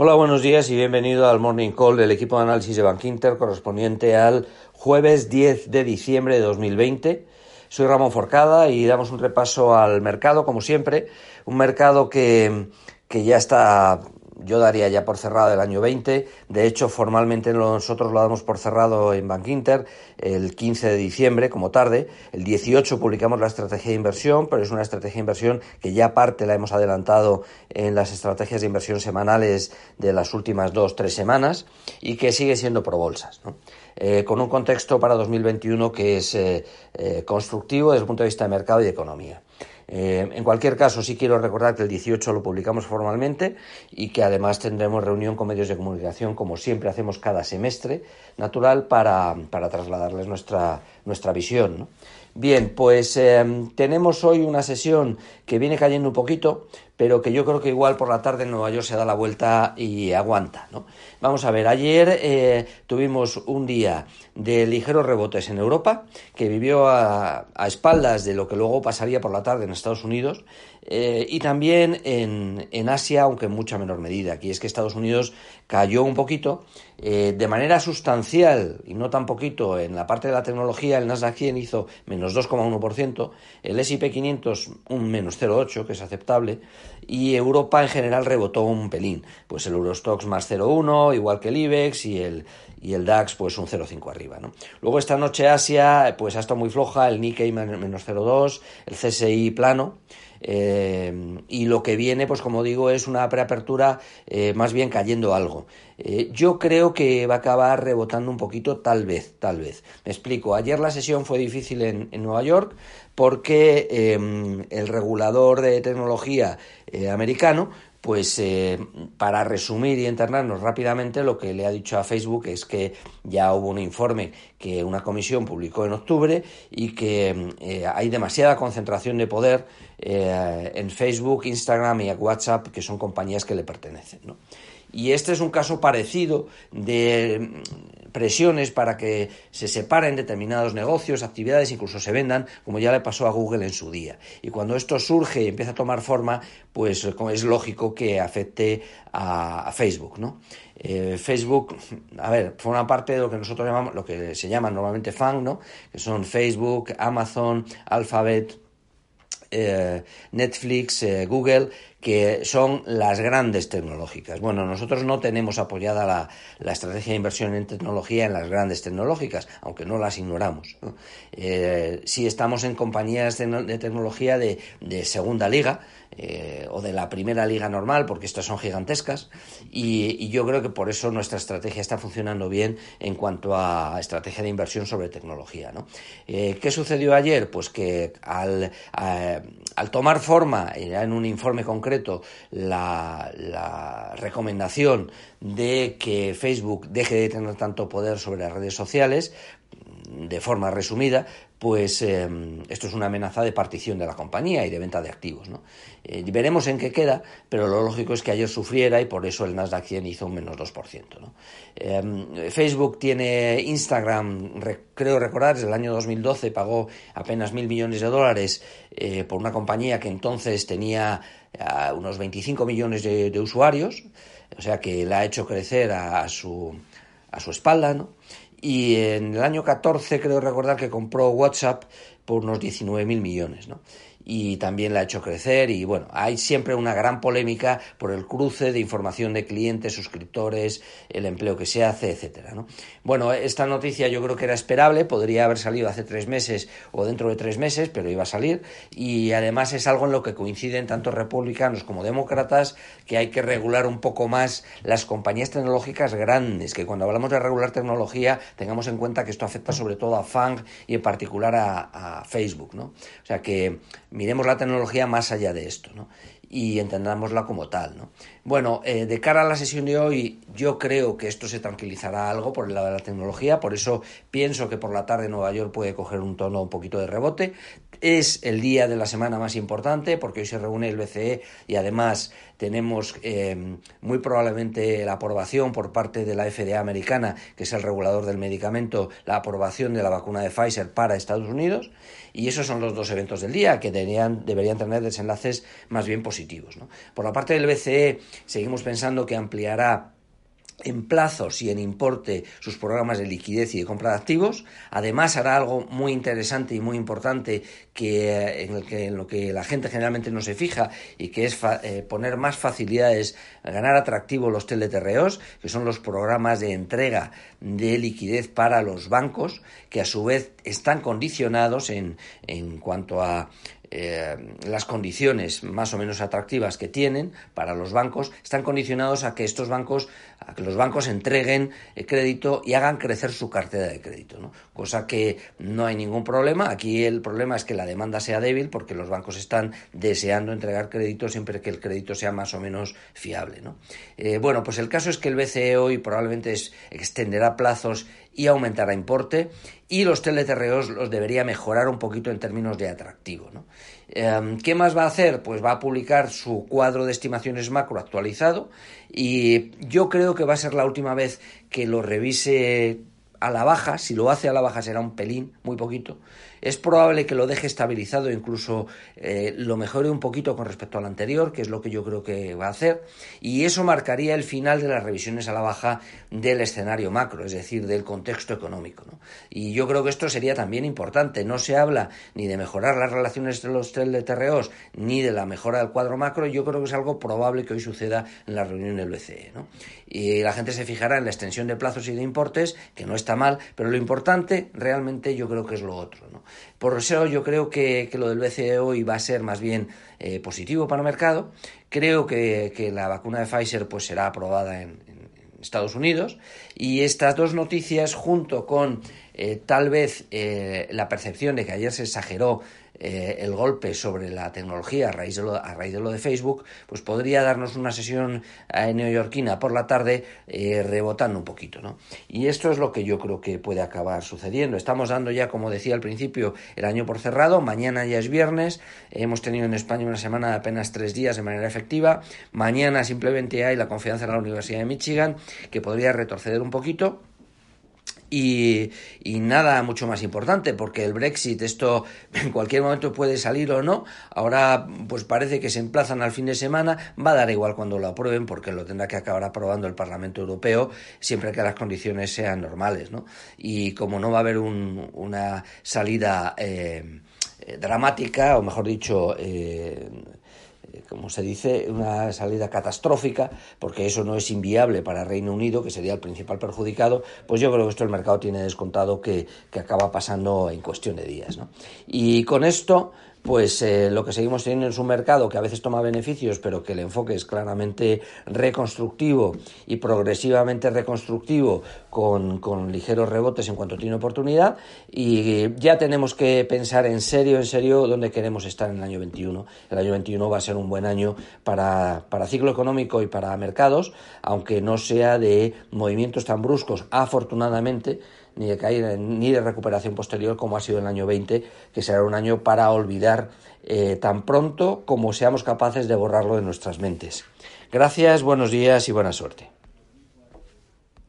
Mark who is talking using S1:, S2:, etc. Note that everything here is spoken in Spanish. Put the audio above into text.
S1: Hola, buenos días y bienvenido al Morning Call del equipo de análisis de Bankinter correspondiente al jueves 10 de diciembre de 2020. Soy Ramón Forcada y damos un repaso al mercado, como siempre. Un mercado que, que ya está yo daría ya por cerrado el año 20. De hecho, formalmente nosotros lo damos por cerrado en Bank Inter el 15 de diciembre, como tarde. El 18 publicamos la estrategia de inversión, pero es una estrategia de inversión que ya parte la hemos adelantado en las estrategias de inversión semanales de las últimas dos, tres semanas y que sigue siendo pro bolsas. Eh, con un contexto para 2021 que es eh, eh, constructivo desde el punto de vista de mercado y de economía. Eh, en cualquier caso, sí quiero recordar que el 18 lo publicamos formalmente y que además tendremos reunión con medios de comunicación, como siempre hacemos cada semestre, natural, para, trasladarles nuestra, nuestra visión. Bien, pues eh, tenemos hoy una sesión que viene cayendo un poquito, pero que yo creo que igual por la tarde en Nueva York se da la vuelta y aguanta. ¿no? Vamos a ver, ayer eh, tuvimos un día de ligeros rebotes en Europa, que vivió a, a, espaldas de lo que luego pasaría por la tarde en Estados Unidos, eh, y también en, en, Asia, aunque en mucha menor medida. Aquí es que Estados Unidos cayó un poquito, eh, de manera sustancial, y no tan poquito, en la parte de la tecnología, el Nasdaq 100 hizo menos 2,1%, el S&P 500 un menos 0,8%, que es aceptable, y Europa en general rebotó un pelín, pues el Eurostox más 0,1, igual que el IBEX, y el, y el DAX pues un 0,5 arriba. ¿no? Luego esta noche Asia pues ha estado muy floja, el Nikkei menos 0,2, el CSI plano, eh, y lo que viene, pues como digo, es una preapertura eh, más bien cayendo algo. Eh, yo creo que va a acabar rebotando un poquito, tal vez, tal vez. Me explico. Ayer la sesión fue difícil en, en Nueva York porque el regulador de tecnología americano pues eh, para resumir y internarnos rápidamente, lo que le ha dicho a Facebook es que ya hubo un informe que una comisión publicó en octubre y que eh, hay demasiada concentración de poder eh, en Facebook, Instagram y WhatsApp, que son compañías que le pertenecen. ¿no? Y este es un caso parecido de presiones para que se separen determinados negocios, actividades, incluso se vendan, como ya le pasó a Google en su día. Y cuando esto surge y empieza a tomar forma, pues es lógico que afecte a, Facebook, ¿no? Eh, Facebook, a ver, forma parte de lo que nosotros llamamos, lo que se llama normalmente FANG, ¿no? Que son Facebook, Amazon, Alphabet, eh, Netflix, eh, Google, que son las grandes tecnológicas. Bueno, nosotros no tenemos apoyada la, la, estrategia de inversión en tecnología en las grandes tecnológicas, aunque no las ignoramos. ¿no? Eh, sí estamos en compañías de, tecnología de, segunda liga eh, o de la primera liga normal, porque estas son gigantescas, y, y, yo creo que por eso nuestra estrategia está funcionando bien en cuanto a estrategia de inversión sobre tecnología. ¿no? Eh, ¿Qué sucedió ayer? Pues que al, al tomar forma en un informe concreto la, recomendación de que Facebook deje de tener tanto poder sobre las redes sociales, de forma resumida, pues eh, esto es una amenaza de partición de la compañía y de venta de activos. ¿no? Eh, veremos en qué queda, pero lo lógico es que ayer sufriera y por eso el Nasdaq 100 hizo un menos 2%. ¿no? Eh, Facebook tiene Instagram, re, creo recordar, desde el año 2012 pagó apenas mil millones de dólares eh, por una compañía que entonces tenía unos 25 millones de, usuarios, o sea que la ha hecho crecer a, a su, a su espalda, ¿no? y en el año 14 creo recordar que compró WhatsApp por unos 19 mil millones, ¿no? Y también la ha hecho crecer y bueno, hay siempre una gran polémica por el cruce de información de clientes, suscriptores, el empleo que se hace, etcétera, ¿no? Bueno, esta noticia yo creo que era esperable, podría haber salido hace tres meses o dentro de tres meses, pero iba a salir y además es algo en lo que coinciden tanto republicanos como demócratas que hay que regular un poco más las compañías tecnológicas grandes, que cuando hablamos de regular tecnología tengamos en cuenta que esto afecta sobre todo a FANG y en particular a, a Facebook, ¿no? O sea que miremos la tecnología más allá de esto, ¿no? Y entendámosla como tal. ¿no? Bueno, eh, de cara a la sesión de hoy, yo creo que esto se tranquilizará algo por el lado de la tecnología, por eso pienso que por la tarde Nueva York puede coger un tono un poquito de rebote. Es el día de la semana más importante porque hoy se reúne el BCE y además tenemos eh, muy probablemente la aprobación por parte de la FDA americana, que es el regulador del medicamento, la aprobación de la vacuna de Pfizer para Estados Unidos. Y esos son los dos eventos del día que deberían, deberían tener desenlaces más bien positivos Por la parte del BCE, seguimos pensando que ampliará en plazos y en importe sus programas de liquidez y de compra de activos. Además, hará algo muy interesante y muy importante que, eh, en, lo que la gente generalmente no se fija y que es eh, poner más facilidades, ganar atractivo los TLTROs, que son los programas de entrega de liquidez para los bancos, que a su vez están condicionados en, en cuanto a eh, las condiciones más o menos atractivas que tienen para los bancos están condicionados a que estos bancos, a que los bancos entreguen eh, crédito y hagan crecer su cartera de crédito, ¿no? cosa que no hay ningún problema. Aquí el problema es que la demanda sea débil porque los bancos están deseando entregar crédito siempre que el crédito sea más o menos fiable. ¿no? Eh, bueno, pues el caso es que el BCE hoy probablemente extenderá plazos y aumentará importe y los TLTROs los debería mejorar un poquito en términos de atractivo. ¿no? Em, ¿Qué más va a hacer? Pues va a publicar su cuadro de estimaciones macro actualizado y yo creo que va a ser la última vez que lo revise a la baja, si lo hace a la baja será un pelín, muy poquito. Es probable que lo deje estabilizado, incluso eh, lo mejore un poquito con respecto al anterior, que es lo que yo creo que va a hacer, y eso marcaría el final de las revisiones a la baja del escenario macro, es decir, del contexto económico. Y yo creo que esto sería también importante. No se habla ni de mejorar las relaciones de los TROs ni de la mejora del cuadro macro. Yo creo que es algo probable que hoy suceda en la reunión del BCE. Y la gente se fijará en la extensión de plazos y de importes, que no es está mal, pero lo importante realmente yo creo que es lo otro. ¿no? Por eso yo creo que, lo del BCE hoy va a ser más bien eh, positivo para el mercado. Creo que, la vacuna de Pfizer pues, será aprobada en, Estados Unidos y estas dos noticias junto con eh, tal vez eh, la percepción de que ayer se exageró eh, el golpe sobre la tecnología a raíz, de lo, a raíz de lo de Facebook, pues podría darnos una sesión eh, neoyorquina por la tarde eh, rebotando un poquito, ¿no? Y esto es lo que yo creo que puede acabar sucediendo. Estamos dando ya, como decía al principio, el año por cerrado, mañana ya es viernes, hemos tenido en España una semana de apenas tres días de manera efectiva, mañana simplemente hay la confianza en la Universidad de Michigan, que podría retroceder un poquito, y, nada mucho más importante, porque el Brexit, esto en cualquier momento puede salir o no. Ahora, pues parece que se emplazan al fin de semana. Va a dar igual cuando lo aprueben, porque lo tendrá que acabar aprobando el Parlamento Europeo, siempre que las condiciones sean normales, ¿no? Y como no va a haber una salida eh, dramática, o mejor dicho, eh, eh, como se dice, una salida catastrófica, porque eso no es inviable para Reino Unido, que sería el principal perjudicado, pues yo creo que esto el mercado tiene descontado que, que acaba pasando en cuestión de días. ¿no? Y con esto pues eh, lo que seguimos teniendo es un mercado que a veces toma beneficios, pero que el enfoque es claramente reconstructivo y progresivamente reconstructivo con, con, ligeros rebotes en cuanto tiene oportunidad y ya tenemos que pensar en serio, en serio, dónde queremos estar en el año 21. El año 21 va a ser un buen año para, para ciclo económico y para mercados, aunque no sea de movimientos tan bruscos, afortunadamente, ni de caída ni de recuperación posterior como ha sido el año 20, que será un año para olvidar eh, tan pronto como seamos capaces de borrarlo de nuestras mentes. Gracias, buenos días y buena suerte.